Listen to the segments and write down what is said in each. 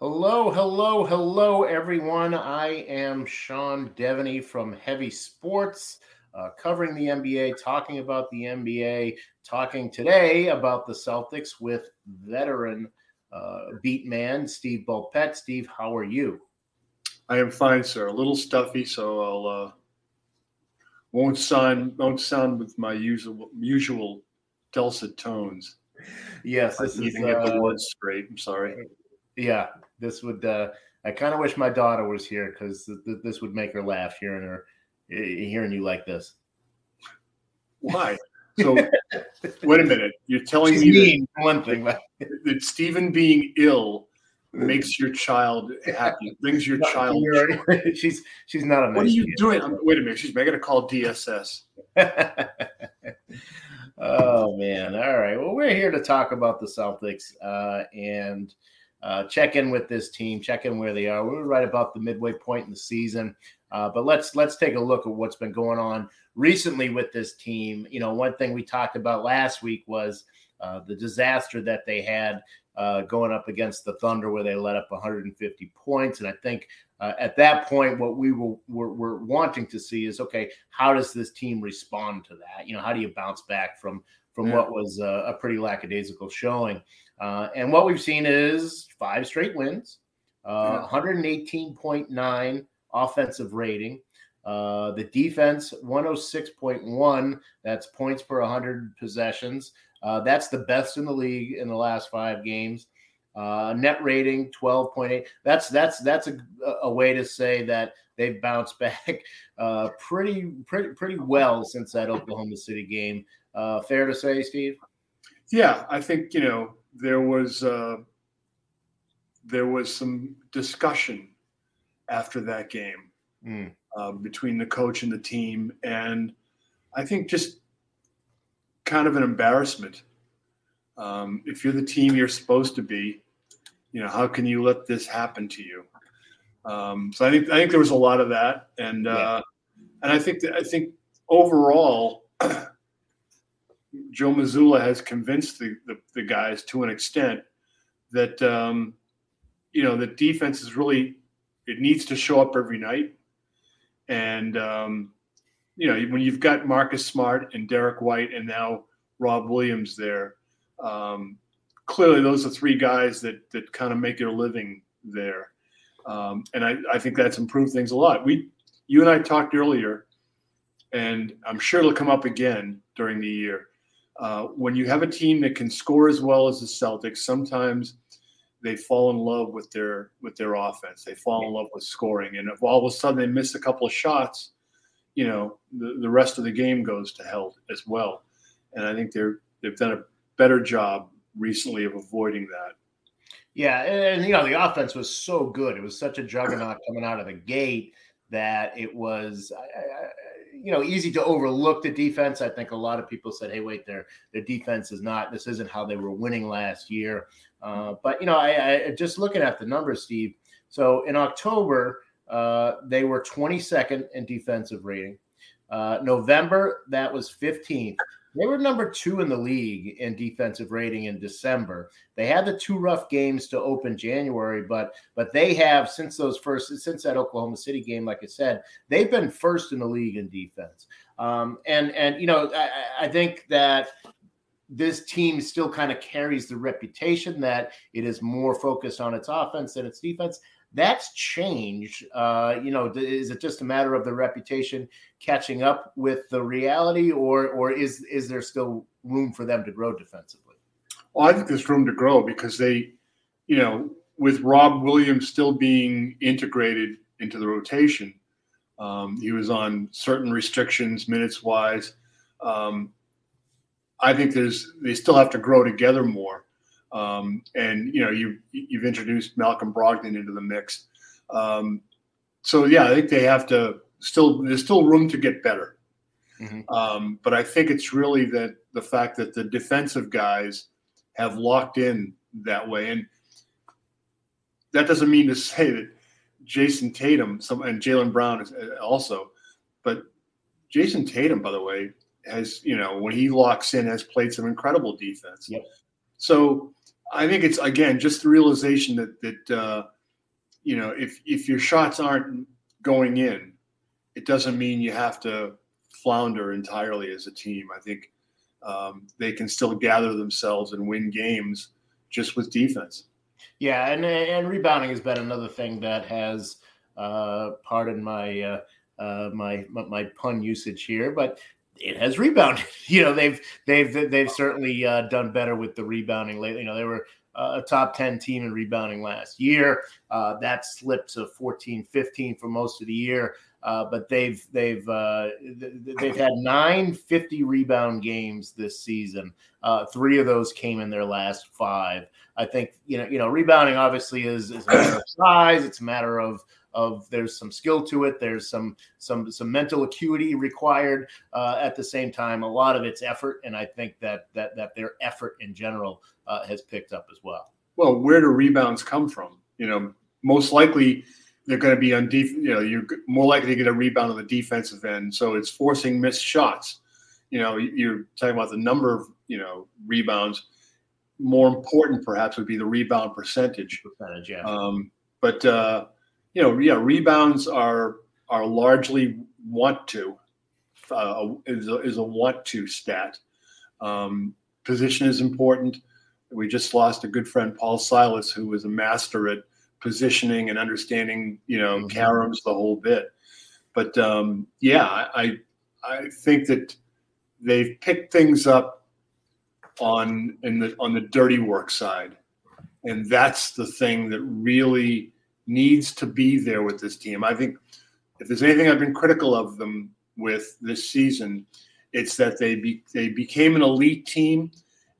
Hello, hello, hello, everyone. I am Sean Deveney from Heavy Sports, uh, covering the NBA, talking about the NBA, talking today about the Celtics with veteran uh, beat man Steve Bulpett. Steve, how are you? I am fine, sir. A little stuffy, so I'll uh, won't sound won't sound with my usual usual dulcet tones. Yes, this I is, even get the uh, words straight. I'm sorry. Yeah, this would. Uh, I kind of wish my daughter was here because th- th- this would make her laugh hearing her hearing you like this. Why? So wait a minute. You're telling She's me mean, that, one thing that, that Stephen being ill makes your child happy, brings your child. she's she's not a. Nice what are you kid. doing? I'm, wait a minute. She's making a call DSS. oh man! All right. Well, we're here to talk about the Celtics uh, and uh, check in with this team, check in where they are. We're right about the midway point in the season, uh, but let's let's take a look at what's been going on recently with this team. You know, one thing we talked about last week was uh, the disaster that they had uh, going up against the Thunder, where they let up 150 points, and I think. Uh, at that point, what we were, were, were wanting to see is okay, how does this team respond to that? You know, how do you bounce back from from yeah. what was a, a pretty lackadaisical showing? Uh, and what we've seen is five straight wins, uh, 118.9 offensive rating. Uh, the defense, 106.1. That's points per 100 possessions. Uh, that's the best in the league in the last five games. Uh, net rating 12.8. That's that's that's a, a way to say that they've bounced back uh, pretty pretty pretty well since that Oklahoma City game. Uh, fair to say, Steve? Yeah, I think you know there was uh, there was some discussion after that game mm. uh, between the coach and the team, and I think just kind of an embarrassment. Um, if you're the team you're supposed to be, you know how can you let this happen to you? Um, so I think I think there was a lot of that, and uh, yeah. and I think that, I think overall. Joe Mazzulla has convinced the, the, the guys to an extent that um, you know the defense is really it needs to show up every night, and um, you know when you've got Marcus Smart and Derrick White and now Rob Williams there, um, clearly those are three guys that that kind of make their living there, um, and I, I think that's improved things a lot. We you and I talked earlier, and I'm sure it'll come up again during the year uh, when you have a team that can score as well as the Celtics, sometimes they fall in love with their with their offense. They fall in love with scoring, and if all of a sudden they miss a couple of shots, you know the, the rest of the game goes to hell as well. And I think they're they've done a better job recently of avoiding that. Yeah, and, and you know the offense was so good; it was such a juggernaut coming out of the gate that it was. I, you know easy to overlook the defense. I think a lot of people said, "Hey, wait, their their defense is not. This isn't how they were winning last year." Uh, but you know, I, I, just looking at the numbers, Steve. So in October, uh, they were 22nd in defensive rating. Uh, November, that was 15th. They were number two in the league in defensive rating in December. They had the two rough games to open January, but but they have since those first since that Oklahoma City game, like I said, they've been first in the league in defense. Um, and and you know I, I think that this team still kind of carries the reputation that it is more focused on its offense than its defense. That's changed. Uh, you know, is it just a matter of the reputation catching up with the reality, or or is is there still room for them to grow defensively? Well, I think there's room to grow because they, you know, with Rob Williams still being integrated into the rotation, um, he was on certain restrictions minutes wise. Um, I think there's they still have to grow together more. Um, and you know, you you've introduced Malcolm Brogdon into the mix. Um, so yeah, I think they have to still. There's still room to get better. Mm-hmm. Um, but I think it's really that the fact that the defensive guys have locked in that way, and that doesn't mean to say that Jayson Tatum, some and Jaylen Brown is uh, also, but Jayson Tatum, by the way, has you know when he locks in has played some incredible defense. Yep. So I think it's again just the realization that that uh, you know if if your shots aren't going in, it doesn't mean you have to flounder entirely as a team. I think um, they can still gather themselves and win games just with defense. Yeah, and and rebounding has been another thing that has, uh, pardon my uh, uh, my my pun usage here, but it has rebounded. You know, they've they've they've certainly uh, done better with the rebounding lately. You know, they were uh, a top 10 team in rebounding last year. Uh, that slipped to 14, 15 for most of the year. Uh, but they've they've uh, they've had nine 50 rebound games this season. Uh, three of those came in their last five. I think you know you know rebounding obviously is, is a matter of size. It's a matter of of there's some skill to it. There's some some some mental acuity required. Uh, at the same time, a lot of it's effort, and I think that that that their effort in general uh, has picked up as well. Well, where do rebounds come from? You know, most likely they're going to be on def- you know you're more likely to get a rebound on the defensive end so it's forcing missed shots you know you're talking about the number of you know rebounds more important perhaps would be the rebound percentage percentage yeah um, but uh, you know yeah rebounds are are largely want to uh, is, a, is a want to stat um, position is important we just lost a good friend paul silas who was a master at positioning and understanding, you know, mm-hmm. caroms the whole bit. But um, yeah, I I think that they've picked things up on in the on the dirty work side, and that's the thing that really needs to be there with this team. I think if there's anything I've been critical of them with this season, it's that they be, they became an elite team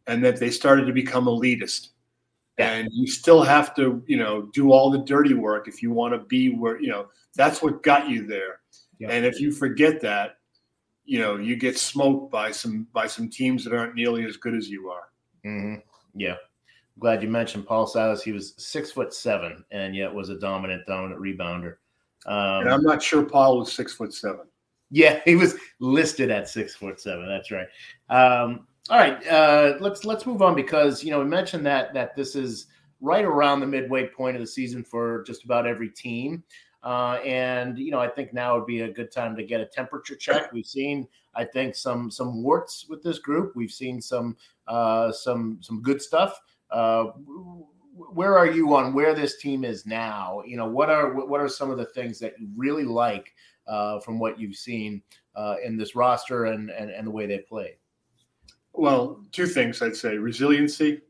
and that they started to become elitist and you still have to you know do all the dirty work if you want to be where you know that's what got you there yeah. and if you forget that you know you get smoked by some by some teams that aren't nearly as good as you are mm-hmm. yeah glad you mentioned paul silas he was six foot seven and yet was a dominant dominant rebounder um, and i'm not sure paul was six foot seven yeah he was listed at six foot seven that's right um, all right, uh, let's let's move on because you know we mentioned that that this is right around the midway point of the season for just about every team. Uh, and you know, I think now would be a good time to get a temperature check. We've seen, I think, some some warts with this group. We've seen some uh, some some good stuff. Uh, where are you on where this team is now? You know, what are what are some of the things that you really like uh, from what you've seen uh, in this roster and, and and the way they play? Well, two things I'd say: resiliency,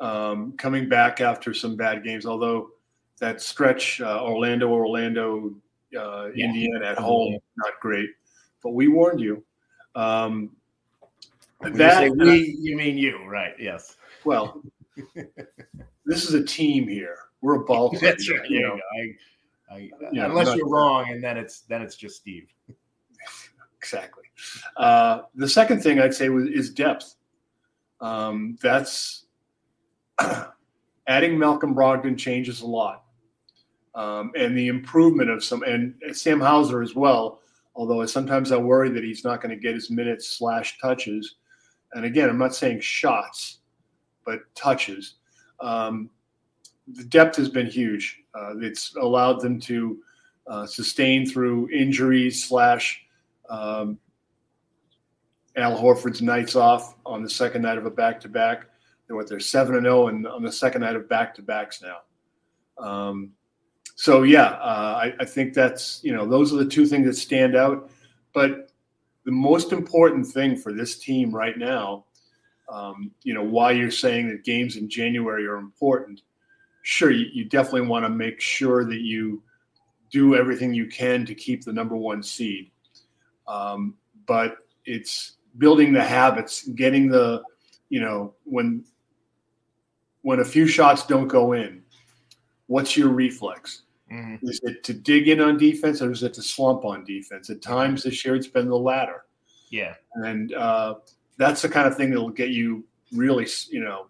um, coming back after some bad games. Although that stretch, uh, Orlando, Orlando, uh, yeah. Indiana at home, not great. But we warned you. Um, that you, we, you mean you, right? Yes. Well, this is a team here. We're a ball club. That's right. You know, I, I, you unless know, you're wrong, and then it's then it's just Steve. exactly. Uh, the second thing I'd say was, is depth. Um, that's adding Malcolm Brogdon changes a lot. Um, and the improvement of some, and Sam Hauser as well, although sometimes I worry that he's not going to get his minutes slash touches. And again, I'm not saying shots, but touches. Um, the depth has been huge. Uh, it's allowed them to uh, sustain through injuries slash um, Al Horford's nights off on the second night of a back to back. They're what they're seven and zero, oh and on the second night of back to backs now. Um, so yeah, uh, I, I, think that's you know those are the two things that stand out. But the most important thing for this team right now, um, you know, why you're saying that games in January are important. Sure, you, you definitely want to make sure that you do everything you can to keep the number one seed. Um, but it's building the habits, getting the, you know, when when a few shots don't go in, what's your reflex? Mm-hmm. Is it to dig in on defense or is it to slump on defense? At times this year it's been the latter. Yeah. And uh, that's the kind of thing that'll get you really, you know,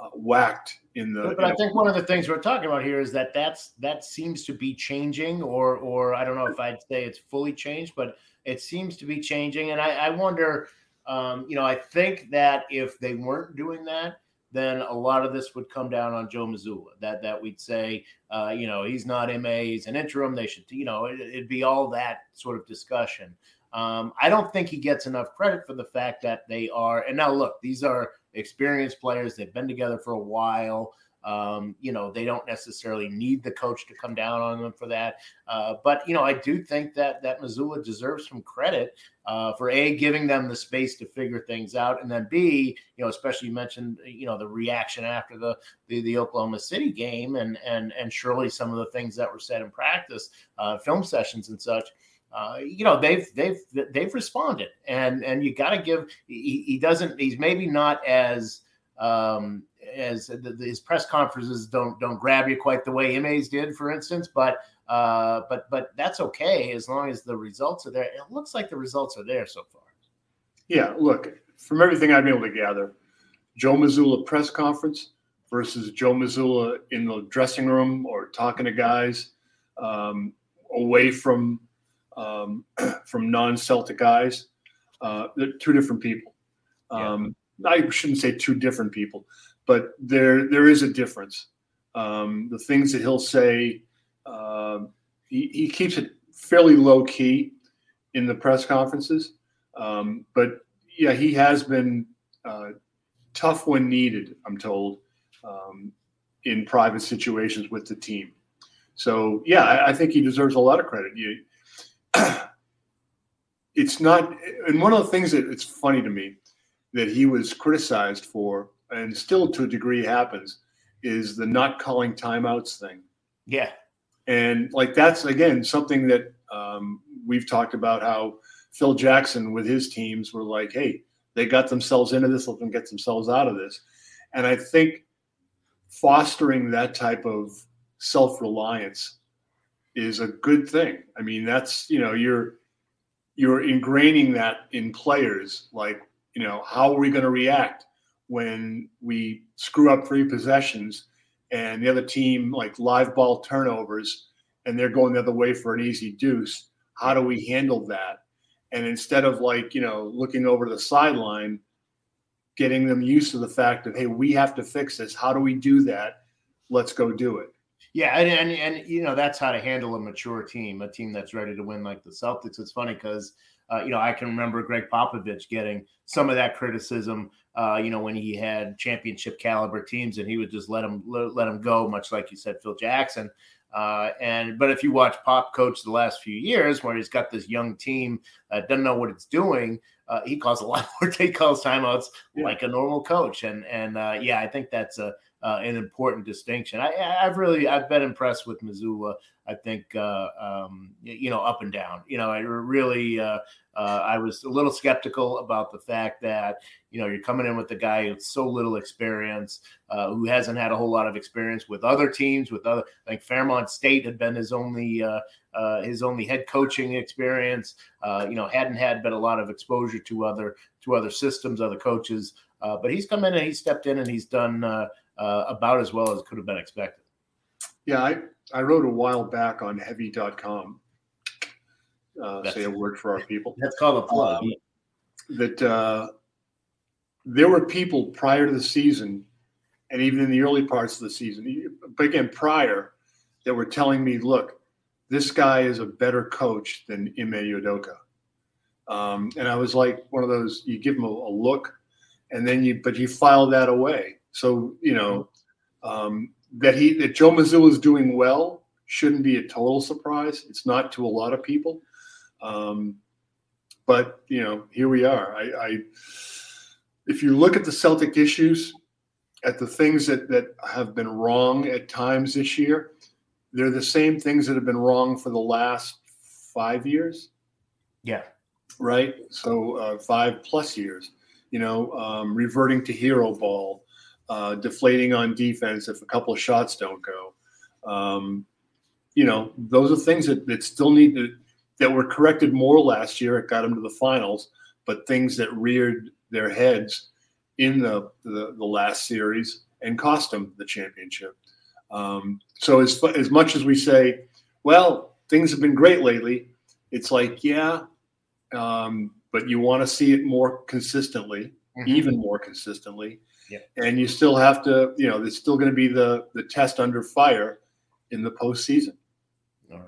uh, whacked in the. But, but I think one of the things we're talking about here is that that's that seems to be changing, or or I don't know if I'd say it's fully changed, but it seems to be changing, and I, I wonder. Um, you know, I think that if they weren't doing that, then a lot of this would come down on Joe Mazzulla. That that we'd say, uh, you know, he's not MA, he's an interim. They should, you know, it, would be all that sort of discussion. Um, I don't think he gets enough credit for the fact that they are. And now, look, these are experienced players. They've been together for a while. Um, you know, they don't necessarily need the coach to come down on them for that. Uh, but you know, I do think that that Mazzulla deserves some credit uh, for a giving them the space to figure things out, and then b, you know, especially you mentioned you know the reaction after the the, the Oklahoma City game, and and and surely some of the things that were said in practice, uh, film sessions and such. Uh, you know they've they've they've responded and and you got to give he, he, doesn't he's maybe not as um as the, his press conferences don't don't grab you quite the way Ime's did, for instance. But uh, but but that's okay as long as the results are there. It looks like the results are there so far. Yeah, look from everything I've been able to gather, Joe Mazzulla press conference versus Joe Mazzulla in the dressing room or talking to guys um, away from um, from non-Celtic guys. Uh, they're two different people. Um, yeah. I shouldn't say two different people but there there is a difference. Um, the things that he'll say, uh, he, he keeps it fairly low key in the press conferences. Um, but yeah, he has been uh, tough when needed. I'm told um, in private situations with the team. So yeah, I, I think he deserves a lot of credit. You, it's not, and one of the things that it's funny to me that he was criticized for and still to a degree happens, is the not calling timeouts thing. Yeah. And like that's again something that um, we've talked about how Phil Jackson with his teams were like, hey, they got themselves into this, let them get themselves out of this. And I think fostering that type of self reliance is a good thing. I mean, that's you know, you're you're ingraining that in players. Like, you know, how are we going to react? when we screw up three possessions and the other team like live ball turnovers and they're going the other way for an easy deuce how do we handle that and instead of like you know looking over the sideline getting them used to the fact of hey we have to fix this how do we do that let's go do it yeah and and, and you know that's how to handle a mature team a team that's ready to win like the celtics it's funny because uh, you know, I can remember Gregg Popovich getting some of that criticism. Uh, you know, when he had championship caliber teams, and he would just let them let, let them go, much like you said, Phil Jackson. Uh, and but if you watch Pop coach the last few years, where he's got this young team that doesn't know what it's doing, uh, he calls a lot more take calls timeouts yeah. like a normal coach. And and uh, yeah, I think that's a uh, an important distinction. I, have really I've been impressed with Mazzulla. I think uh, um, you know up and down. You know, I really uh, uh, I was a little skeptical about the fact that you know you're coming in with a guy with so little experience, uh, who hasn't had a whole lot of experience with other teams. With other, like Fairmont State had been his only his only head coaching experience. you know, hadn't had but a lot of exposure to other to other systems, other coaches. but he's come in and he stepped in and he's done uh, about as well as could have been expected. Yeah, I, I wrote a while back on heavy.com. Uh, say a word for our people. That's called a plug. Um, that uh, there were people prior to the season, and even in the early parts of the season, but again, prior, that were telling me, look, this guy is a better coach than Ime Udoka. Um, and I was like one of those, you give him a, a look, and then you, but you file that away. So you know um, that he that Joe Mazzulla is doing well shouldn't be a total surprise. It's not to a lot of people, um, but you know here we are. I, I if you look at the Celtic issues, at the things that that have been wrong at times this year, they're the same things that have been wrong for the last five years. Yeah. Right. So uh, five plus years. You know, um, reverting to hero ball, uh, deflating on defense if a couple of shots don't go. Um, you know, those are things that, that still need to, that were corrected more last year. It got them to the finals, but things that reared their heads in the, the, the last series and cost them the championship. Um, so as, as much as we say, well, things have been great lately, it's like, yeah, um, but you want to see it more consistently, mm-hmm. even more consistently Yeah. And you still have to, you know, there's still going to be the the test under fire in the postseason. All right.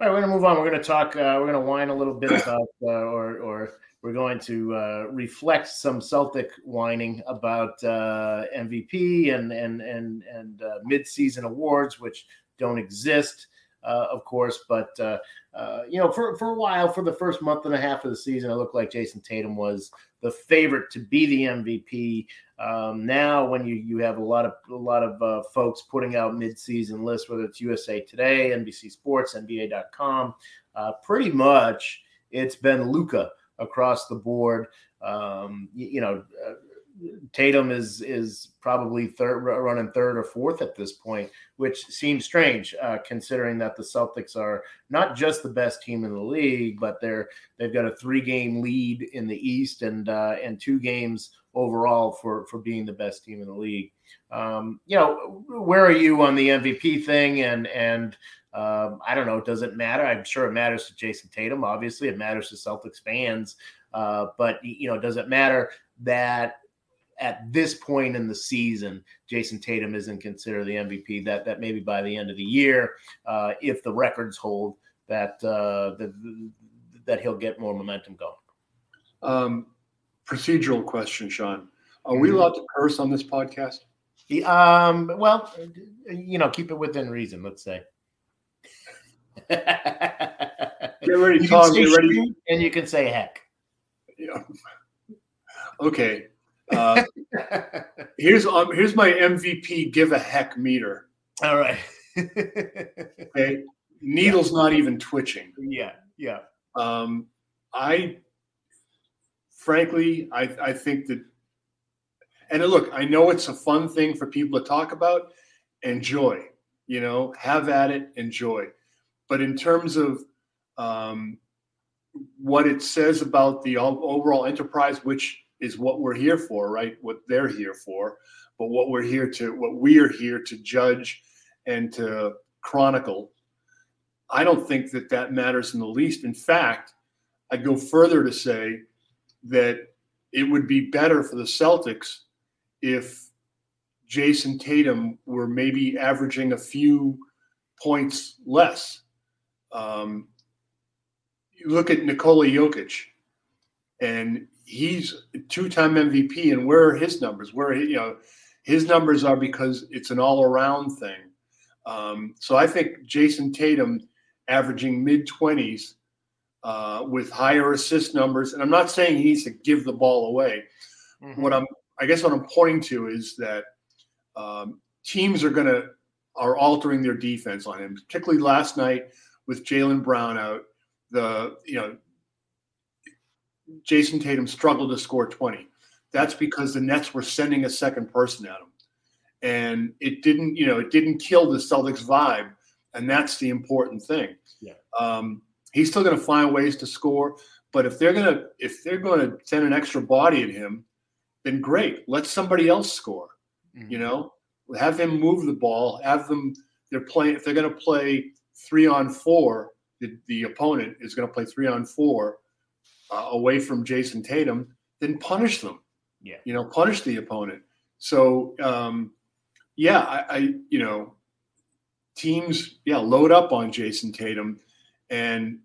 All right, we're going to move on. We're going to talk. Uh, we're going to whine a little bit about, uh, or or we're going to uh, reflect some Celtic whining about uh, MVP and and and and uh, midseason awards, which don't exist, uh, of course. But uh, uh, you know, for for a while, for the first month and a half of the season, it looked like Jayson Tatum was the favorite to be the MVP. Um, now, when you you have a lot of a lot of uh, folks putting out midseason lists, whether it's USA Today, NBC Sports, NBA.com, uh, pretty much it's been Luka across the board. Um, you, you, know, uh, Tatum is is probably third, running third or fourth at this point, which seems strange uh, considering that the Celtics are not just the best team in the league, but they're they've got a three game lead in the East and uh, and two games overall for for being the best team in the league. Um, you know, where are you on the MVP thing? And and um, I don't know. Does it matter? I'm sure it matters to Jayson Tatum. Obviously, it matters to Celtics fans. Uh, but you know, does it matter that at this point in the season, Jayson Tatum isn't considered the MVP? That that maybe by the end of the year, uh, if the records hold, that uh, that that he'll get more momentum going. Um, procedural question, Sean. Are we mm-hmm. allowed to curse on this podcast? Um, well, you know, keep it within reason. Let's say. Get ready, Tom. Get ready. And you can say heck. Yeah. Okay. Uh, here's um, here's my MVP give a heck meter. All right. okay. Needle's yeah. not even twitching. Yeah. Yeah. Um, I frankly, I, I think that, and look, I know it's a fun thing for people to talk about. Enjoy, you know, have at it, enjoy. But in terms of um, what it says about the overall enterprise, which is what we're here for, right? What they're here for, but what we're here to, what we are here to judge and to chronicle. I don't think that that matters in the least. In fact, I'd go further to say that it would be better for the Celtics if Jayson Tatum were maybe averaging a few points less. Um, you look at Nikola Jokic, and he's two-time MVP, and where are his numbers? Where you know his numbers are because it's an all-around thing. Um, so I think Jayson Tatum averaging mid twenties uh, with higher assist numbers, and I'm not saying he needs to give the ball away. Mm-hmm. What I'm, I guess, what I'm pointing to is that um, teams are going to are altering their defense on him, particularly last night with Jaylen Brown out the you know Jayson Tatum struggled to score 20. That's because the Nets were sending a second person at him. And it didn't, you know, it didn't kill the Celtics vibe. And that's the important thing. Yeah. Um, he's still going to find ways to score. But if they're going to, if they're going to send an extra body at him, then great. Let somebody else score. Mm-hmm. You know, have him move the ball. Have them. They're playing. If they're going to play three on four, the, the opponent is going to play three on four uh, away from Jayson Tatum, then punish them. Yeah. You know, punish the opponent. So, um, yeah, I, I, you know, teams, yeah, load up on Jayson Tatum and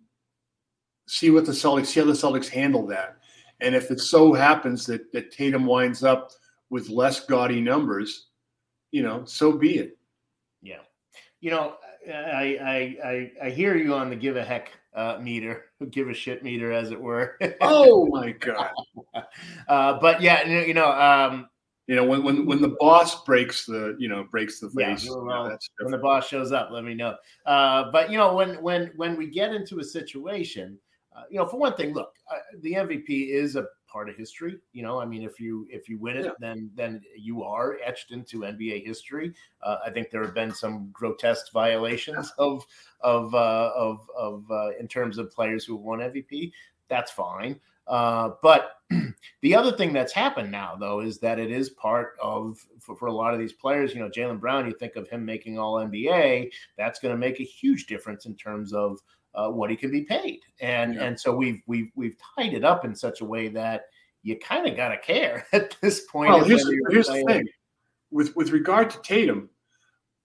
see what the Celtics, see how the Celtics handle that. And if it so happens that, that Tatum winds up with less gaudy numbers, you know, so be it. Yeah. You know, I I I, I hear you on the give a heck uh, meter, give a shit meter, as it were. oh my god! Uh, but yeah, you know, um, you know, when when when the boss breaks the you know breaks the face, yeah, well, when the boss shows up, let me know. Uh, but you know, when when when we get into a situation, uh, you know, for one thing, look, uh, the MVP is a part of history. You know, I mean, if you if you win it, yeah. then then you are etched into NBA history. Uh, I think there have been some grotesque violations of of uh, of of uh, in terms of players who have won MVP. That's fine. Uh, but the other thing that's happened now, though, is that it is part of for, for a lot of these players. You know, Jaylen Brown. You think of him making All NBA. That's going to make a huge difference in terms of uh, what he can be paid. And yeah. and so we've we've we've tied it up in such a way that you kind of got to care at this point. Well, here's, here's the thing with with regard to Tatum,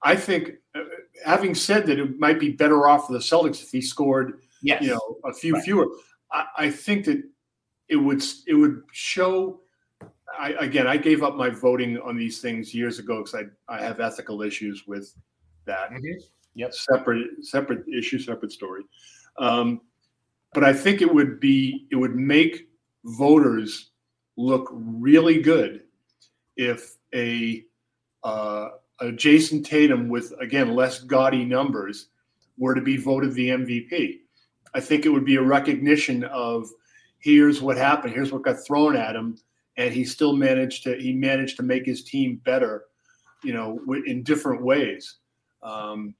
I think, uh, having said that, it might be better off for the Celtics if he scored, yes. you know, a few right. fewer. I, I, think that it would it would show. I, again, I gave up my voting on these things years ago because I I have ethical issues with that. Mm-hmm. Yep. Separate separate issue, separate story. Um, but I think it would be it would make voters look really good if a uh, a Jayson Tatum with again less gaudy numbers were to be voted the MVP. I think it would be a recognition of here's what happened, here's what got thrown at him, and he still managed to he managed to make his team better, you know, in different ways. Um,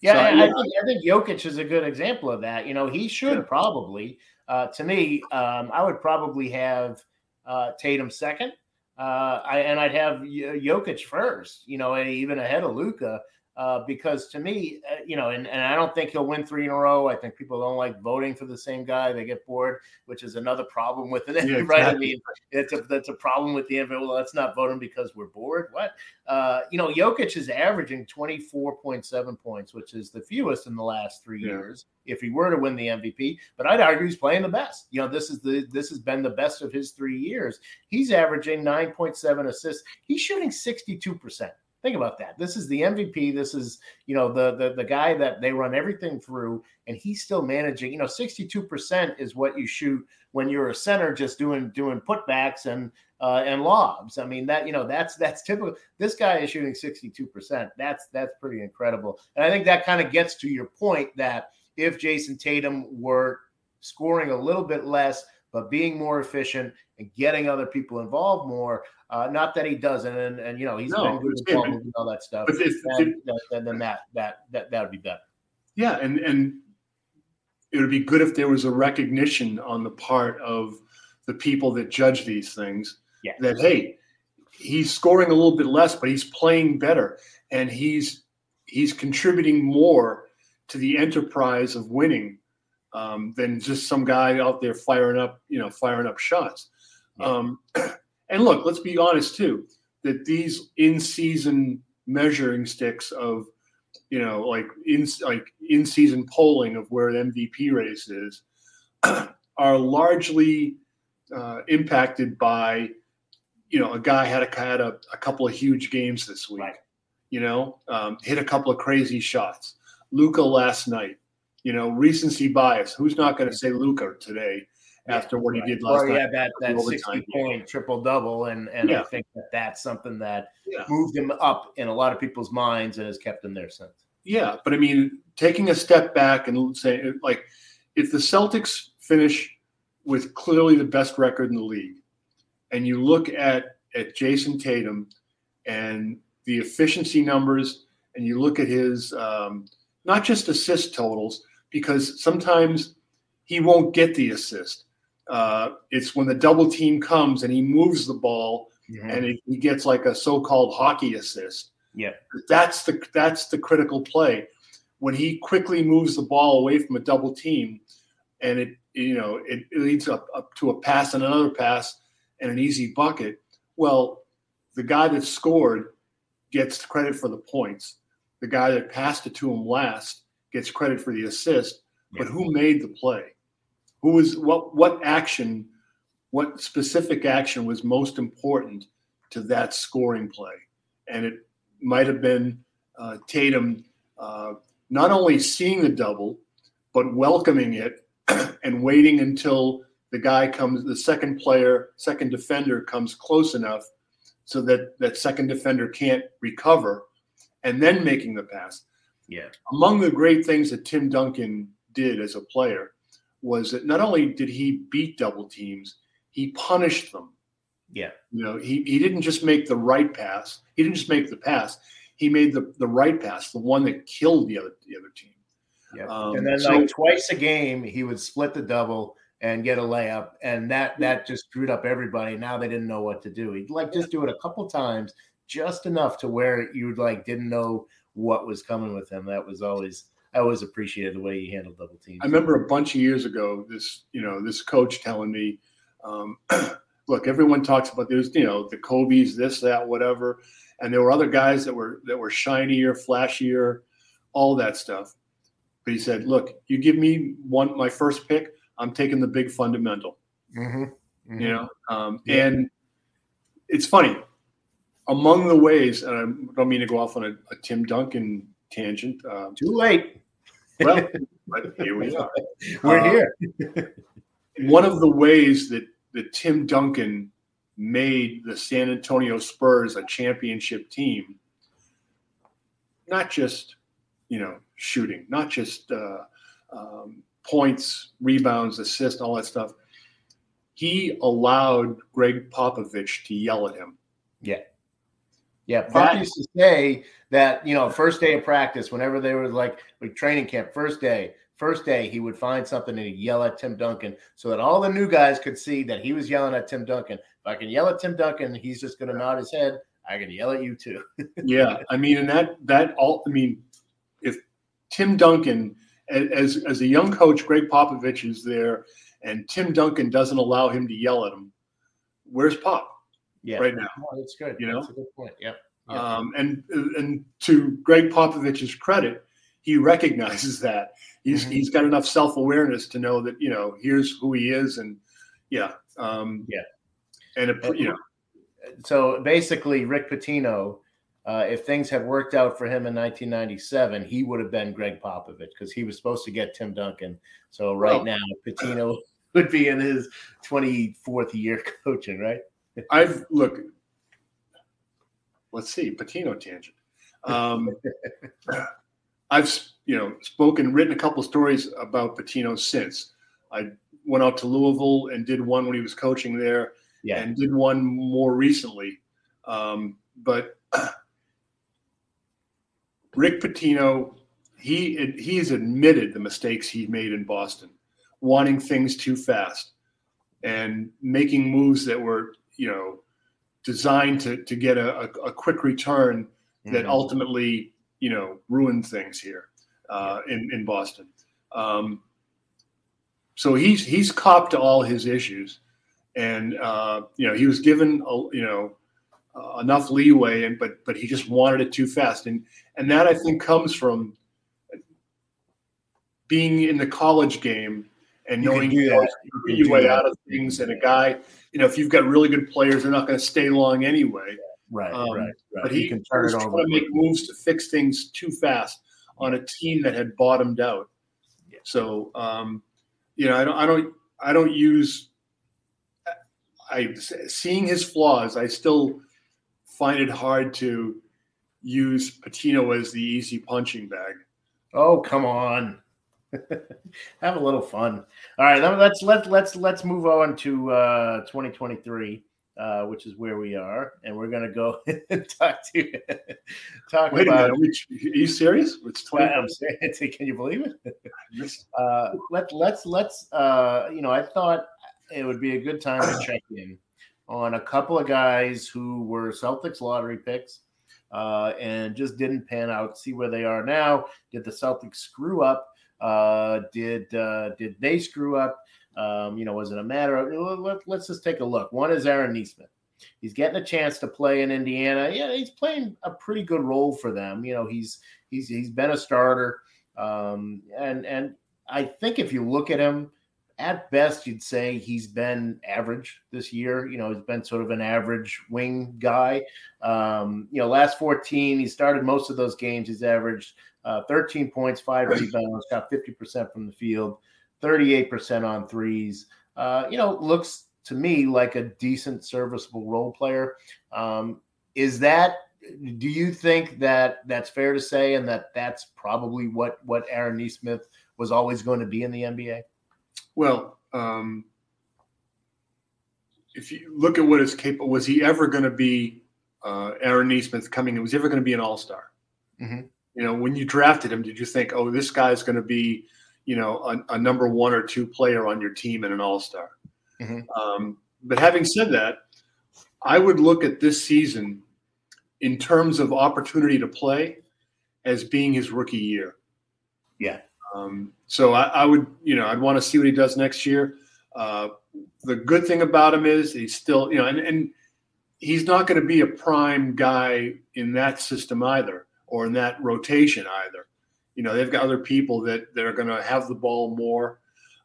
yeah, so, I, yeah, I, think, I think Jokic is a good example of that. You know, he should yeah. probably, uh, to me, um, I would probably have uh, Tatum second, uh, I, and I'd have Jokic first, you know, and even ahead of Luka. Uh, because to me, uh, you know, and, and I don't think he'll win three in a row. I think people don't like voting for the same guy; they get bored, which is another problem with it, yeah, right? Exactly. I mean, it's a that's a problem with the NFL. Well, let's not vote him because we're bored. What? Uh, you know, Jokic is averaging twenty four point seven points, which is the fewest in the last three yeah. years. If he were to win the MVP, but I'd argue he's playing the best. You know, this is the this has been the best of his three years. He's averaging nine point seven assists. He's shooting sixty two percent. Think about that. This is the MVP. This is, you know, the the the guy that they run everything through, and he's still managing. You know, 62% is what you shoot when you're a center just doing doing putbacks and uh, and lobs. I mean, that you know, that's that's typical. This guy is shooting 62%. That's that's pretty incredible. And I think that kind of gets to your point that if Jayson Tatum were scoring a little bit less, but being more efficient and getting other people involved more. Uh, not that he doesn't, and, and you know he's no, been good and all that stuff. But if, then, then, then that that that that would be better. Yeah, and and it would be good if there was a recognition on the part of the people that judge these things yeah. that hey, he's scoring a little bit less, but he's playing better, and he's he's contributing more to the enterprise of winning um, than just some guy out there firing up, you know, firing up shots. Yeah. Um, and look, let's be honest too, that these in-season measuring sticks of, you know, like in like in-season polling of where the MVP race is, are largely uh, impacted by, you know, a guy had a had a, a couple of huge games this week. Right. You know, um, hit a couple of crazy shots. Luka last night you know, recency bias. Who's not going to say Luka today after what he did last or, night? Yeah, that, that 60 point triple double. And, and yeah. I think that that's something that yeah. moved him up in a lot of people's minds and has kept him there since. Yeah. But I mean, taking a step back and saying, like, if the Celtics finish with clearly the best record in the league, and you look at, at Jayson Tatum and the efficiency numbers, and you look at his um, not just assist totals, because sometimes he won't get the assist. Uh, it's when the double team comes and he moves the ball mm-hmm. and it, he gets like a so-called hockey assist. Yeah, that's the that's the critical play when he quickly moves the ball away from a double team, and it you know it, it leads up, up to a pass and another pass and an easy bucket. Well, the guy that scored gets credit for the points. The guy that passed it to him last gets credit for the assist, but who made the play? Who was what what action, what specific action was most important to that scoring play? And it might have been uh, Tatum uh, not only seeing the double, but welcoming it and waiting until the guy comes, the second player, second defender comes close enough so that that second defender can't recover, and then making the pass. Yeah. Among the great things that Tim Duncan did as a player was that not only did he beat double teams, he punished them. Yeah. You know, he, he didn't just make the right pass. He didn't just make the pass. He made the, the right pass, the one that killed the other the other team. Yeah. Um, and then so, like twice a game, he would split the double and get a layup, and that that just screwed up everybody. Now they didn't know what to do. He'd like just do it a couple times, just enough to where you like didn't know what was coming with him. That was always I always appreciated the way he handled double teams. I remember a bunch of years ago, this you know this coach telling me, um, look, everyone talks about there's you know the Kobe's, this, that, whatever, and there were other guys that were that were shinier, flashier, all that stuff. But he said, look, you give me one my first pick, I'm taking the big fundamental. Mm-hmm. Mm-hmm. You know, um, yeah. and it's funny. Among the ways, and I don't mean to go off on a, a Tim Duncan tangent. Um, Too late. Well, but here we are. We're uh, here. one of the ways that that Tim Duncan made the San Antonio Spurs a championship team, not just you know shooting, not just uh, um, points, rebounds, assists, all that stuff. He allowed Gregg Popovich to yell at him. Yeah. Yeah, Pop used to say that you know first day of practice, whenever they were like like training camp, first day, first day he would find something and he'd yell at Tim Duncan so that all the new guys could see that he was yelling at Tim Duncan. If I can yell at Tim Duncan, he's just going to nod his head. I can yell at you too. yeah, I mean, and that that all. I mean, if Tim Duncan, as as a young coach, Gregg Popovich is there, and Tim Duncan doesn't allow him to yell at him. Where's Pop? Yeah. right now. Oh, that's good. You know, that's a good point. Yep. yep. Um, and and to Gregg Popovich's credit, he recognizes that he's mm-hmm. he's got enough self awareness to know that you know here's who he is, and yeah, um, yeah, and it, you know. So basically, Rick Pitino, uh, if things had worked out for him in 1997, he would have been Gregg Popovich because he was supposed to get Tim Duncan. So right well, now, Pitino would be in his 24th year coaching, right? I've look. Let's see, Pitino tangent. Um, I've you know spoken, written a couple stories about Pitino since. I went out to Louisville and did one when he was coaching there, yeah. and did one more recently. Um, but Rick Pitino, he he's admitted the mistakes he made in Boston, wanting things too fast and making moves that were you know designed to to get a, a, quick return that mm-hmm. ultimately you know ruined things here uh, in in Boston. Um, so he's he's copped to all his issues, and uh, you know he was given a, you know uh, enough leeway, and but but he just wanted it too fast, and and that I think comes from being in the college game and knowing you get your way out of things, and a guy you know, if you've got really good players, they're not going to stay long anyway. Right, um, right, right. But he, can turn was trying to make moves to fix things too fast on a team that had bottomed out. Yeah. So, um, you know, I don't, I don't, I don't use. I seeing his flaws, I still find it hard to use Pitino as the easy punching bag. Oh, come on. Have a little fun. All right, let's let's let's let's move on to uh, 2023, uh, which is where we are, and we're gonna go and talk to talk Wait about. A minute, are you serious? It's 20. I'm saying, can you believe it? uh, let let's let's uh, you know, I thought it would be a good time to check in on a couple of guys who were Celtics lottery picks. Uh, and just didn't pan out. See where they are now. Did the Celtics screw up uh, did uh, did they screw up? Um, you know, was it a matter of let, us just take a look. One is Aaron Nesmith. He's getting a chance to play in Indiana. Yeah, he's playing a pretty good role for them. You know, he's he's he's been a starter, um, and and I think if you look at him, at best you'd say he's been average this year. You know, he's been sort of an average wing guy. Um, you know, last 14, he started most of those games. He's averaged uh, 13 points, five rebounds, got 50% from the field, 38% on threes. Uh, you know, looks to me like a decent, serviceable role player. Um, is that? Do you think that that's fair to say, and that that's probably what what Aaron Nesmith was always going to be in the NBA? Well, um, if you look at what is capable, was he ever going to be uh, Aaron Nesmith coming? Was he ever going to be an All Star? Mm-hmm. You know, when you drafted him, did you think, oh, this guy's going to be, you know, a, a, number one or two player on your team and an all star? Mm-hmm. Um, but having said that, I would look at this season in terms of opportunity to play as being his rookie year. Yeah. Um, so I, I, would, you know, I'd want to see what he does next year. Uh, the good thing about him is he's still, you know, and, and he's not going to be a prime guy in that system either, or in that rotation either. You know, they've got other people that that are going to have the ball more.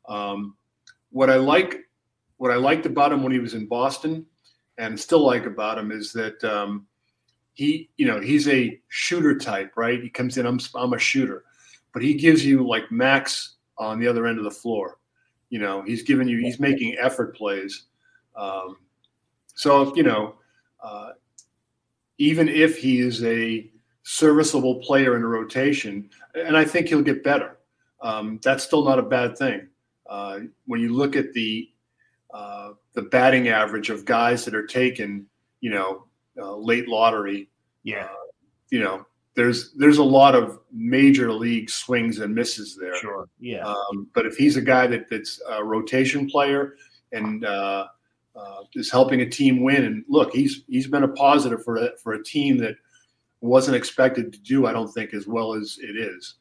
Um, what I like, what I liked about him when he was in Boston, and still like about him is that um, he, you know, he's a shooter type, right? He comes in, I'm I'm a shooter, but he gives you like max on the other end of the floor. You know, he's giving you, he's making effort plays. Um, so you know, uh, even if he is a serviceable player in a rotation, and I think he'll get better. Um, that's still not a bad thing. Uh, when you look at the uh, the batting average of guys that are taken, you know, uh, late lottery, yeah, uh, you know, there's there's a lot of major league swings and misses there. Sure, yeah. Um, but if he's a guy that that's a rotation player and uh, uh, is helping a team win. And look, he's he's been a positive for a, for a team that wasn't expected to do, I don't think, as well as it is.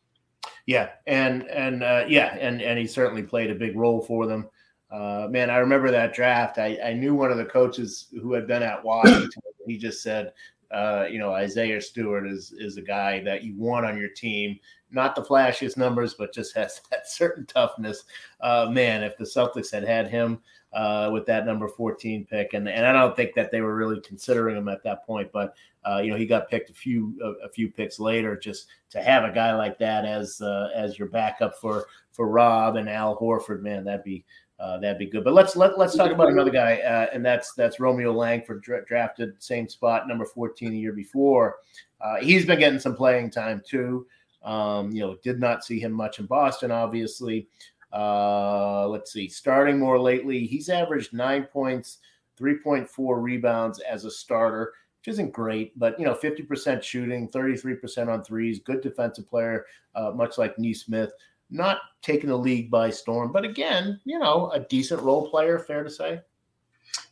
Yeah, and and uh, yeah, and and he certainly played a big role for them. Uh, man, I remember that draft. I, I knew one of the coaches who had been at Washington. he just said, uh, you know, Isaiah Stewart is is a guy that you want on your team. Not the flashiest numbers, but just has that certain toughness. Uh, man, if the Celtics had had him, uh, with that number 14 pick. And, and I don't think that they were really considering him at that point, but uh, you know, he got picked a few, a, a, few picks later just to have a guy like that as, uh, as your backup for, for Rob and Al Horford, man, that'd be, uh, that'd be good. But let's, let, let's talk about another guy. Uh, and that's, that's Romeo Langford dra- drafted same spot, number 14 the year before. Uh, he's been getting some playing time too. Um, you know, did not see him much in Boston, obviously. Uh, let's see, starting more lately, he's averaged nine points, 3.4 rebounds as a starter, which isn't great, but you know, 50% shooting, 33% on threes, good defensive player, uh, much like Nesmith. Not taking the league by storm, but again, you know, a decent role player, fair to say.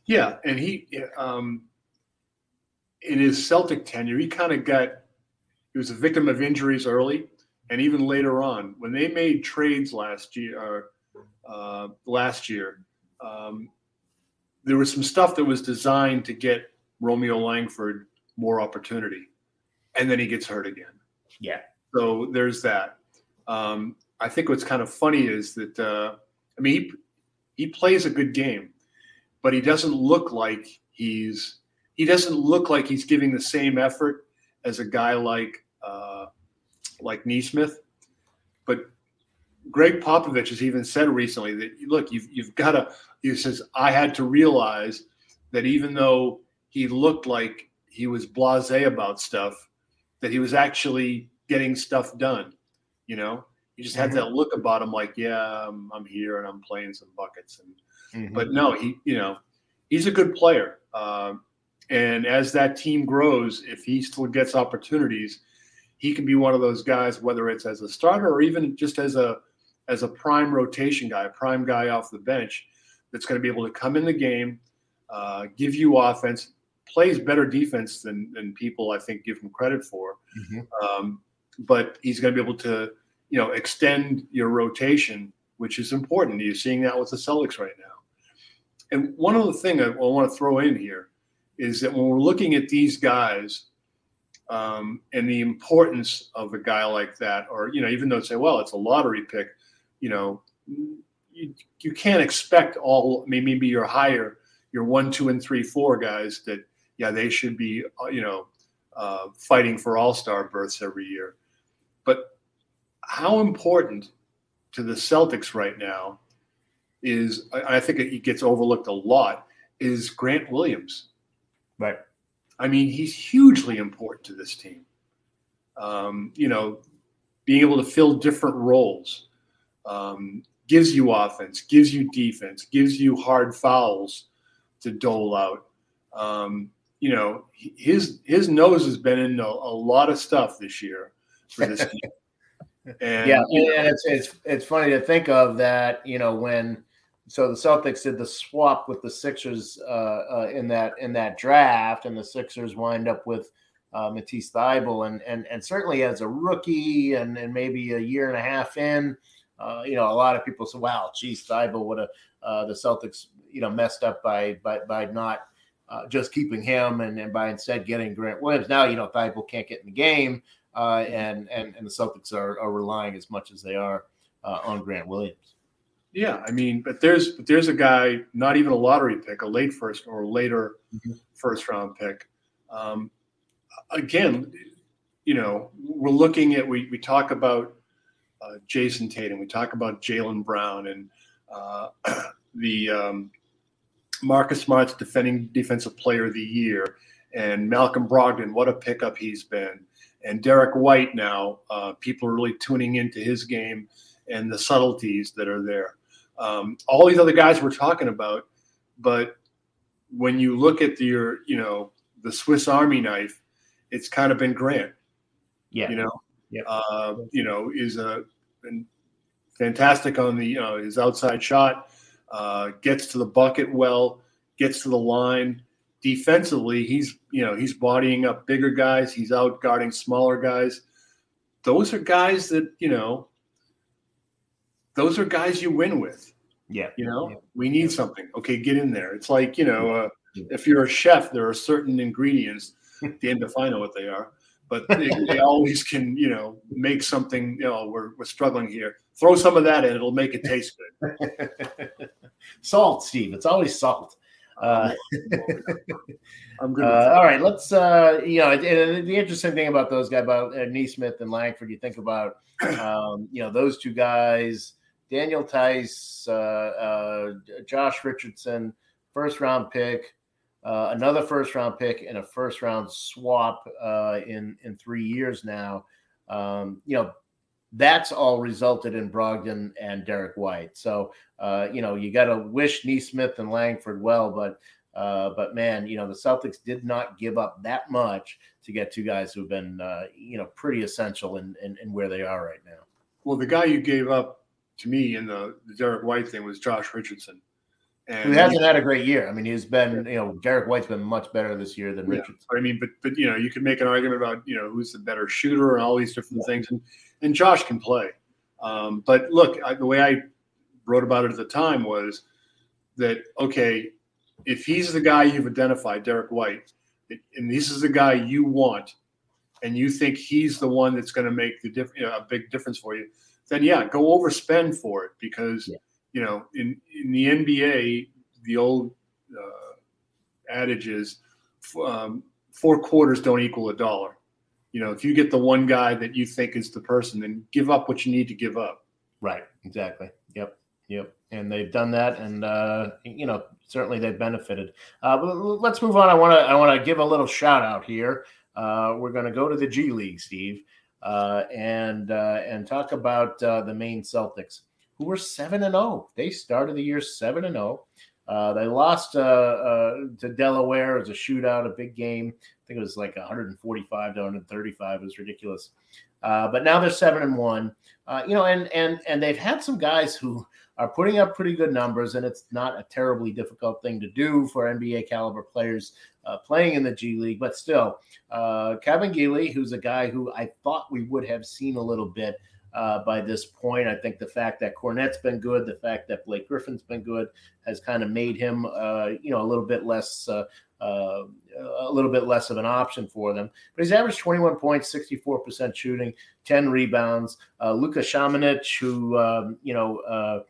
Yeah, and he, um, in his Celtic tenure, he kind of got he was a victim of injuries early and even later on. When they made trades last year uh, last year um, there was some stuff that was designed to get romeo langford more opportunity and then he gets hurt again. Yeah. So there's that. Um, i think what's kind of funny is that uh, i mean he, he plays a good game but he doesn't look like he's he doesn't look like he's giving the same effort as a guy like uh, like Nesmith. But Gregg Popovich has even said recently that look, you've you've got to. He says I had to realize that even though he looked like he was blasé about stuff, that he was actually getting stuff done. You know, he just had mm-hmm. that look about him, like, yeah, I'm, I'm, here and I'm playing some buckets. And mm-hmm. but no, he, you know, he's a good player. Uh, and as that team grows, if he still gets opportunities, he can be one of those guys, whether it's as a starter or even just as a as a prime rotation guy, a prime guy off the bench, that's going to be able to come in the game, uh, give you offense, plays better defense than than people I think give him credit for. Mm-hmm. Um, but he's going to be able to, you know, extend your rotation, which is important. You're seeing that with the Celtics right now. And one other thing I, I want to throw in here is that when we're looking at these guys um, and the importance of a guy like that, or you know, even though say, well, it's a lottery pick, you know, you, you can't expect all maybe your higher, your one, two, and three, four guys that yeah they should be uh, you know uh, fighting for all star berths every year, but how important to the Celtics right now is I, I think it gets overlooked a lot is Grant Williams. Right. I mean, he's hugely important to this team. Um, you know, being able to fill different roles um, gives you offense, gives you defense, gives you hard fouls to dole out. Um, you know, his his nose has been in a, a lot of stuff this year for this team. And, yeah, and it's it's it's funny to think of that. You know, when so the Celtics did the swap with the Sixers uh, uh, in that in that draft, and the Sixers wind up with uh, Matisse Thybulle, and and and certainly as a rookie, and and maybe a year and a half in, uh, you know, a lot of people say, "Wow, geez, Thybulle would have uh, the Celtics, you know, messed up by by by not uh, just keeping him and, and by instead getting Grant Williams." Now, you know, Thybulle can't get in the game, uh, and and and the Celtics are, are relying as much as they are uh, on Grant Williams. Yeah, I mean, but there's but there's a guy, not even a lottery pick, a late first or later mm-hmm. first round pick. Um, again, you know, we're looking at we we talk about uh, Jayson Tatum, we talk about Jaylen Brown, and uh, the um, Marcus Smart's defending defensive player of the year, and Malcolm Brogdon, what a pickup he's been, and Derrick White. Now, uh, people are really tuning into his game and the subtleties that are there. Um, all these other guys we're talking about, but when you look at your, you know, the Swiss Army knife, it's kind of been Grant. Yeah. You know, yeah. Uh, you know, is a fantastic on the, you know, his outside shot, uh, gets to the bucket well, gets to the line. Defensively, he's, you know, he's bodying up bigger guys. He's out guarding smaller guys. Those are guys that, you know, those are guys you win with. Yeah. You know, yeah. we need yeah. something. Okay, get in there. It's like, you know, uh, if you're a chef, there are certain ingredients, damn if I know what they are, but they, they, always can, you know, make something, you know, we're, we're struggling here. Throw some of that in, it'll make it taste good. salt, Steve. It's always salt. Uh, I'm good. Uh, all right, let's. Uh, you know, the interesting thing about those guys, about uh, Nesmith and Langford, you think about, um, you know, those two guys Daniel Theis, uh, uh, Josh Richardson, first round pick, uh, another first round pick, and a first round swap uh, in in three years now. Um, you know, that's all resulted in Brogdon and Derrick White. So uh, you know, you got to wish Nesmith and Langford well, but. Uh, but man, you know the Celtics did not give up that much to get two guys who've been, you know, pretty essential in, in, in where they are right now. Well, the guy you gave up to me in the, the Derrick White thing was Josh Richardson. And he hasn't had a great year. I mean, he's been, you know, Derrick White's been much better this year than yeah. Richardson. I mean, but but you know, you could make an argument about you know who's the better shooter and all these different yeah. things, and and Josh can play. Um, but look, I, the way I wrote about it at the time was that okay, if he's the guy you've identified, Derrick White, and this is the guy you want, and you think he's the one that's going to make the diff- you know, a big difference for you, then yeah, go overspend for it because yeah. You know in in the NBA the old uh, adage is um, four quarters don't equal a dollar. You know, if you get the one guy that you think is the person, then give up what you need to give up. Right. Exactly. Yep. Yep. And they've done that, and uh, you know, certainly they've benefited. Uh, let's move on. I want to I want to give a little shout out here. Uh, we're going to go to the G League, Steve uh, and uh, and talk about uh, the Maine Celtics, who were seven and zero. Oh. They started the year seven and zero. Oh. Uh, they lost uh, uh, to Delaware as a shootout, a big game. I think it was like 145 to 135. It was ridiculous. but now they're seven and one. you know, and and and they've had some guys who are putting up pretty good numbers, and it's not a terribly difficult thing to do for NBA caliber players uh, playing in the G League. But still, uh, Kabengele, who's a guy who I thought we would have seen a little bit uh, by this point. I think the fact that Kornet's been good, the fact that Blake Griffin's been good, has kind of made him, uh, you know, a little bit less. Uh, uh, a little bit less of an option for them. But he's averaged 21 points, 64% shooting, 10 rebounds. Uh, Luka Samanic, who, um, you know, uh,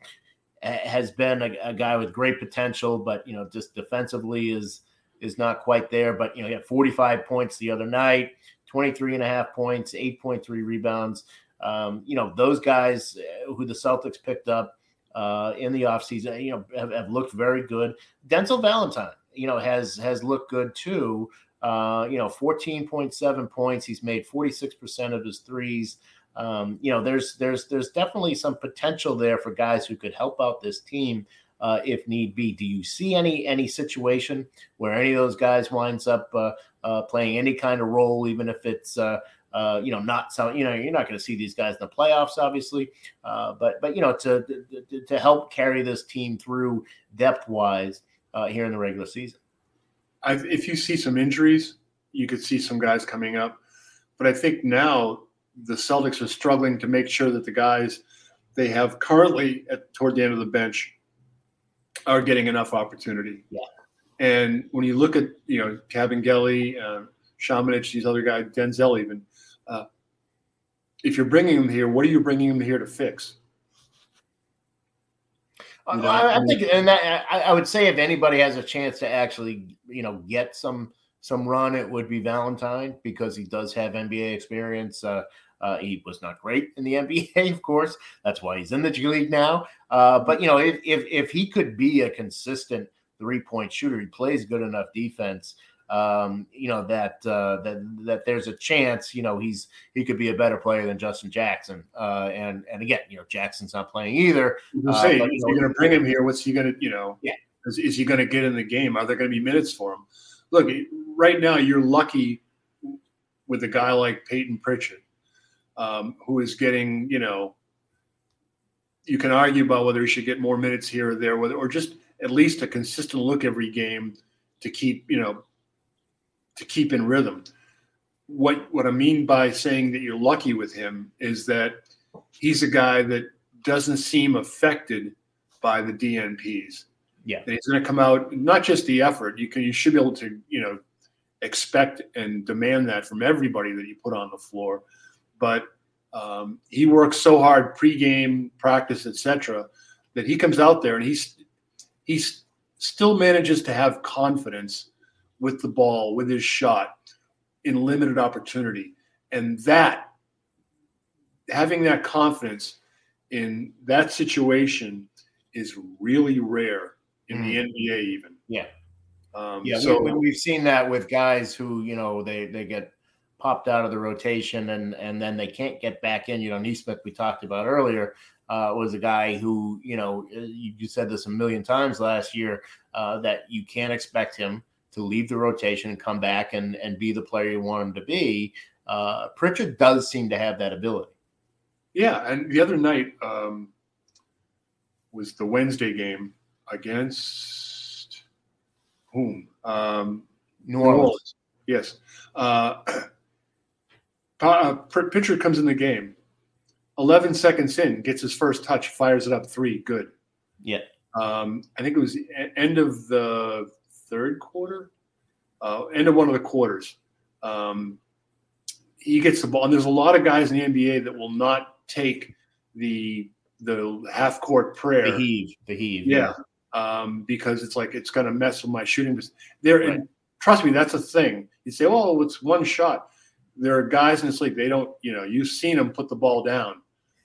has been a, a, guy with great potential, but, you know, just defensively is is not quite there. But, you know, he had 45 points the other night, 23 and a half points, 8.3 rebounds. Um, you know, those guys uh, who the Celtics picked up uh, in the offseason, you know, have, have looked very good. Denzel Valentine you know, has has looked good too. Uh, you know, 14.7 points. He's made 46% of his threes. Um, you know, there's there's there's definitely some potential there for guys who could help out this team uh, if need be. Do you see any any situation where any of those guys winds up uh, uh, playing any kind of role, even if it's uh, you know not so you know you're not going to see these guys in the playoffs, obviously, uh, but but you know to, to to help carry this team through depth wise uh, here in the regular season. i if you see some injuries, you could see some guys coming up. But I think now the Celtics are struggling to make sure that the guys they have currently at toward the end of the bench are getting enough opportunity. Yeah. And when you look at you know Kabengele, uh, Samanic, these other guys, Denzel even, uh, if you're bringing them here, what are you bringing them here to fix? You know, I, I, think, and that, I, I, would say if anybody has a chance to actually, you know, get some some run, it would be Valentine because he does have NBA experience. Uh, uh, he was not great in the NBA, of course. That's why he's in the G League now. Uh, but you know, if, if if he could be a consistent three point shooter, he plays good enough defense um, you know that uh, that that there's a chance you know he's he could be a better player than Justin Jackson. Uh, and and again, you know Jackson's not playing either. Uh, say, but, you are going to bring him here. What's he going to you know? Yeah. Is, is he going to get in the game? Are there going to be minutes for him? Look, right now you're lucky with a guy like Payton Pritchard, um, who is getting you know. You can argue about whether he should get more minutes here or there, whether or just at least a consistent look every game to keep you know to keep in rhythm. What what I mean by saying that you're lucky with him is that he's a guy that doesn't seem affected by the DNPs. Yeah, and he's going to come out not just the effort. You can you should be able to you know expect and demand that from everybody that you put on the floor, but um, he works so hard pregame practice, etc., that he comes out there and he's he's still manages to have confidence with the ball, with his shot in limited opportunity. And that, having that confidence in that situation is really rare in mm. the NBA, even. Yeah. Um, yeah. So we, have seen that with guys who, you know, they, they get popped out of the rotation and, and then they can't get back in. You know, Nesmith, we talked about earlier, uh, was a guy who, you know, you, you said this a million times last year uh, that you can't expect him to leave the rotation and come back and, and be the player you want him to be. Uh, Pritchard does seem to have that ability. Yeah, and the other night um, was the Wednesday game against whom? Um, New Orleans. New Orleans. Yes. Uh, uh, Pritchard comes in the game. 11 seconds in, gets his first touch, fires it up three. Good. Yeah. Um, I think it was end of the third quarter, uh, end of one of the quarters. Um, he gets the ball, and there's a lot of guys in the NBA that will not take the the half court prayer. The heave, the heave. Yeah, yeah. Um, because it's like it's going to mess with my shooting. There, right. and trust me, that's a thing. You say, "Oh, it's one shot." There are guys in this league. They don't, you know, you've seen them put the ball down.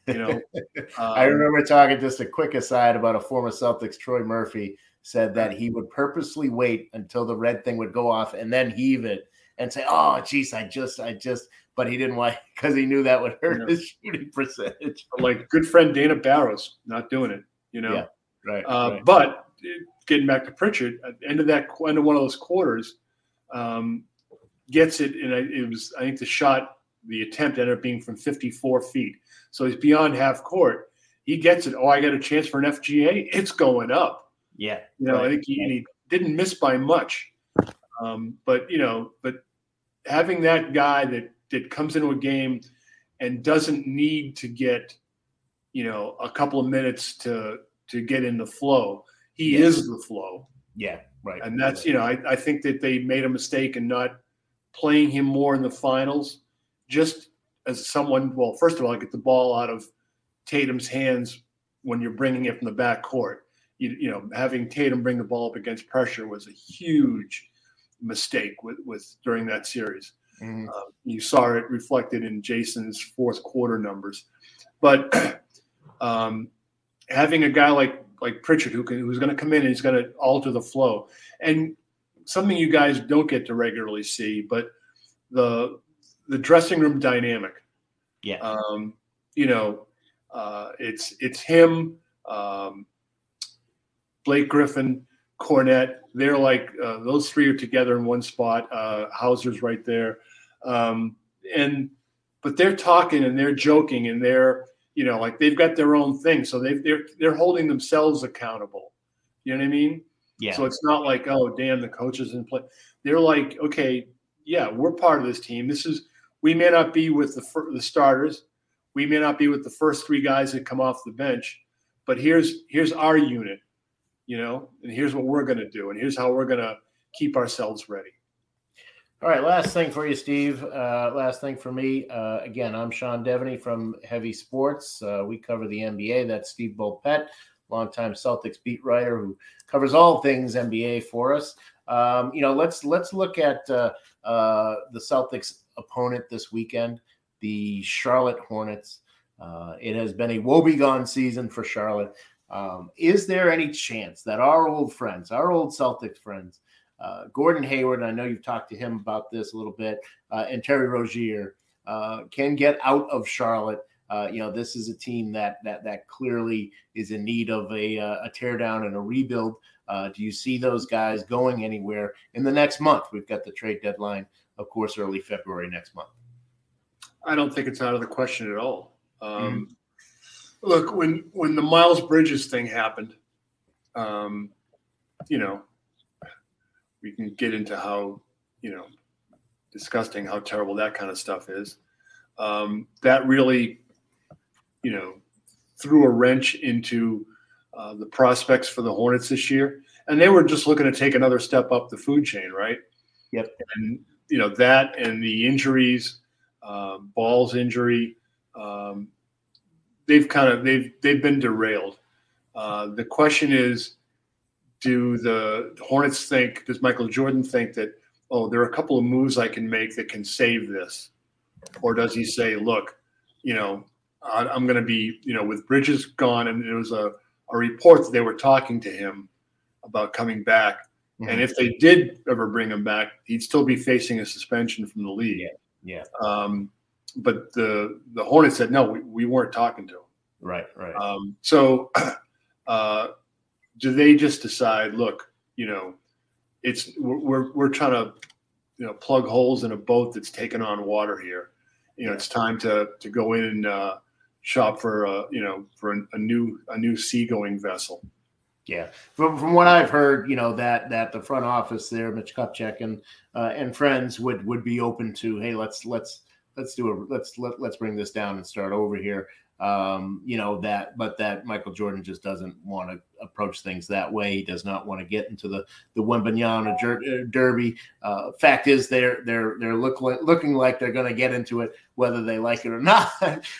You know, um, I remember talking just a quick aside about a former Celtics, Troy Murphy, said that he would purposely wait until the red thing would go off and then heave it and say, "Oh, geez, I just, I just," but he didn't want because he knew that would hurt yeah. his shooting percentage. Like good friend Dana Barros, not doing it, you know. Yeah, right, uh, right. But getting back to Pritchard, at the end of that end of one of those quarters, um, gets it, and it was I think the shot, the attempt ended up being from 54 feet, so he's beyond half court. He gets it. Oh, I got a chance for an FGA. It's going up. Yeah. You know, right. I think he, he, didn't miss by much. Um, but, you know, but having that guy that, that comes into a game and doesn't need to get, you know, a couple of minutes to to get in the flow. He is the flow. Yeah, right. And that's, you know, I, I think that they made a mistake in not playing him more in the finals just as someone, well, first of all, get the ball out of Tatum's hands when you're bringing it from the back court you, you know, having Tatum bring the ball up against pressure was a huge mistake with, with during that series. Mm-hmm. Uh, you saw it reflected in Jayson's fourth quarter numbers, but um, having a guy like like Pritchard who can who's going to come in and he's going to alter the flow, and something you guys don't get to regularly see, but the the dressing room dynamic. Yeah. Um, you know, uh, it's it's him. Um, Blake Griffin, Kornet. They're like uh, those three are together in one spot. Uh, Hauser's right there, um, and but they're talking and they're joking and they're you know like they've got their own thing, so they they're they're holding themselves accountable. You know what I mean? Yeah. So it's not like oh damn the coaches in play. They're like okay yeah we're part of this team. This is we may not be with the the starters. we may not be with the first three guys that come off the bench, but here's here's our unit, you know, and here's what we're going to do, and here's how we're going to keep ourselves ready. All right, last thing for you, Steve. Uh, last thing for me. Uh, again, I'm Sean Deveney from Heavy Sports. Uh, we cover the NBA. That's Steve Bulpett, longtime Celtics beat writer who covers all things NBA for us. Um, you know, let's let's look at uh, uh, the Celtics' opponent this weekend, the Charlotte Hornets. Uh, it has been a woebegone season for Charlotte. Um, is there any chance that our old friends, our old Celtics friends, uh, Gordon Hayward, I know you've talked to him about this a little bit, uh, and Terry Rozier uh, can get out of Charlotte? Uh, you know, this is a team that that that clearly is in need of a, uh, a teardown and a rebuild. Uh, do you see those guys going anywhere in the next month? We've got the trade deadline, of course, early February next month. I don't think it's out of the question at all. Um, mm-hmm. Look, when when the Miles Bridges thing happened, um, you know, we can get into how you know disgusting how terrible that kind of stuff is. Um, that really, you know, threw a wrench into uh, the prospects for the Hornets this year, and they were just looking to take another step up the food chain, right? Yep. And you know that and the injuries, uh, Ball's injury, um, they've kind of they've they've been derailed. Uh, the question is, do the Hornets think? Does Michael Jordan think that? Oh, there are a couple of moves I can make that can save this, or does he say, look, you know, I'm going to be, you know, with Bridges gone, and it was a a report that they were talking to him about coming back. Mm-hmm. And if they did ever bring him back, he'd still be facing a suspension from the league. Yeah. yeah. Um, but the the Hornets said no, we, we weren't talking to him. Right. Right. Um, so, uh, do they just decide? Look, you know, it's we're we're trying to you know plug holes in a boat that's taking on water here. You know, it's time to to go in and uh, shop for a you know for a, a new a new seagoing vessel. Yeah, from from what I've heard, you know that that the front office there, Mitch Kupchak and uh, and friends would would be open to, hey, let's let's let's do a let's let, let's bring this down and start over here um, you know that but that michael jordan just doesn't want to approach things that way he does not want to get into the the Wembanyama uh, derby uh, fact is they're they're they're look like, looking like they're going to get into it whether they like it or not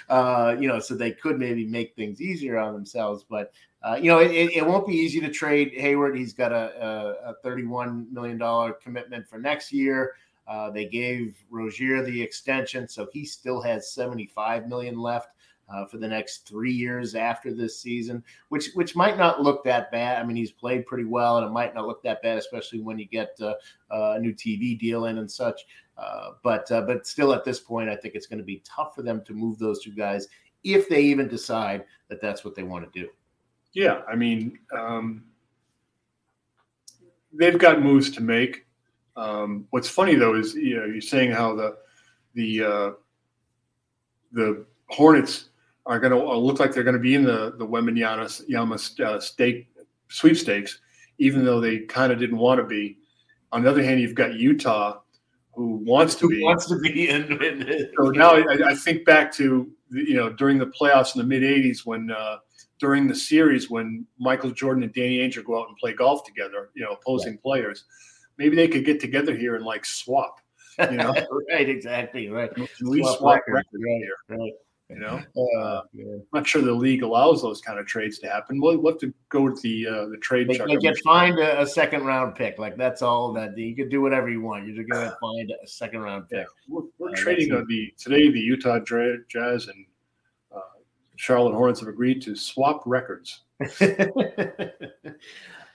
uh, you know so they could maybe make things easier on themselves but uh, you know, it, it, won't be easy to trade Hayward. He's got a, a, a $31 million commitment for next year. Uh, they gave Rozier the extension, so he still has 75 million left uh, for the next three years after this season, which which might not look that bad. I mean, he's played pretty well, and it might not look that bad, especially when you get uh, uh a new TV deal in and such. Uh, but uh, but still, at this point, I think it's going to be tough for them to move those two guys if they even decide that that's what they want to do. Yeah, I mean, um, they've got moves to make. Um, what's funny though is you know you're saying how the the uh, the Hornets are going to uh, look like they're going to be in the the Wembanyama Yama uh, stake sweepstakes, even though they kind of didn't want to be. On the other hand, you've got Utah, who wants to who be wants to be in. in so now I, I, think back to you know during the playoffs in the mid '80s when uh, during the series when Michael Jordan and Danny Ainge go out and play golf together, you know, opposing yeah. players. Maybe they could get together here and like swap. You know, right? Exactly. Right. Can we swap, swap records, right, here? Right. You know, uh, yeah. I'm not sure the league allows those kind of trades to happen. We'll, we'll have to go to the uh, the trade. They, they get fined a, a, second round pick. Like that's all that you can do whatever you want. You're just going to find a second round pick. Yeah. We're, we're uh, trading the today. The Utah Jazz and uh, Charlotte Hornets have agreed to swap records.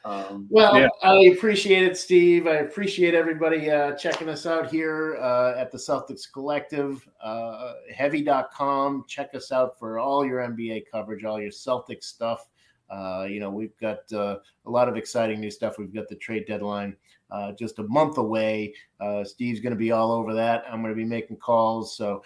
Um, well, yeah. I appreciate it, Steve. I appreciate everybody uh, checking us out here uh, at the Celtics Collective. Uh, heavy.com. Check us out for all your NBA coverage, all your Celtics stuff. Uh, you know, we've got uh, a lot of exciting new stuff. We've got the trade deadline uh, just a month away. Steve's going to be all over that. I'm going to be making calls. So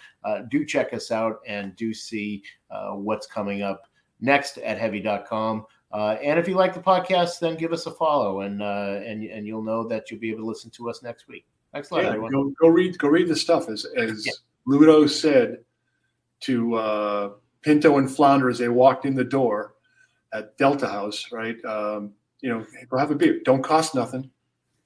do check us out and do see what's coming up next at heavy.com. Uh, and if you like the podcast, then give us a follow, and uh, and and you'll know that you'll be able to listen to us next week. Thanks a lot, yeah, everyone. Go, go, read go read the stuff. As as yeah. Bluto said, to uh, Pinto and Flounder as they walked in the door at Delta House, right? Um, you know, go have a beer. Don't cost nothing.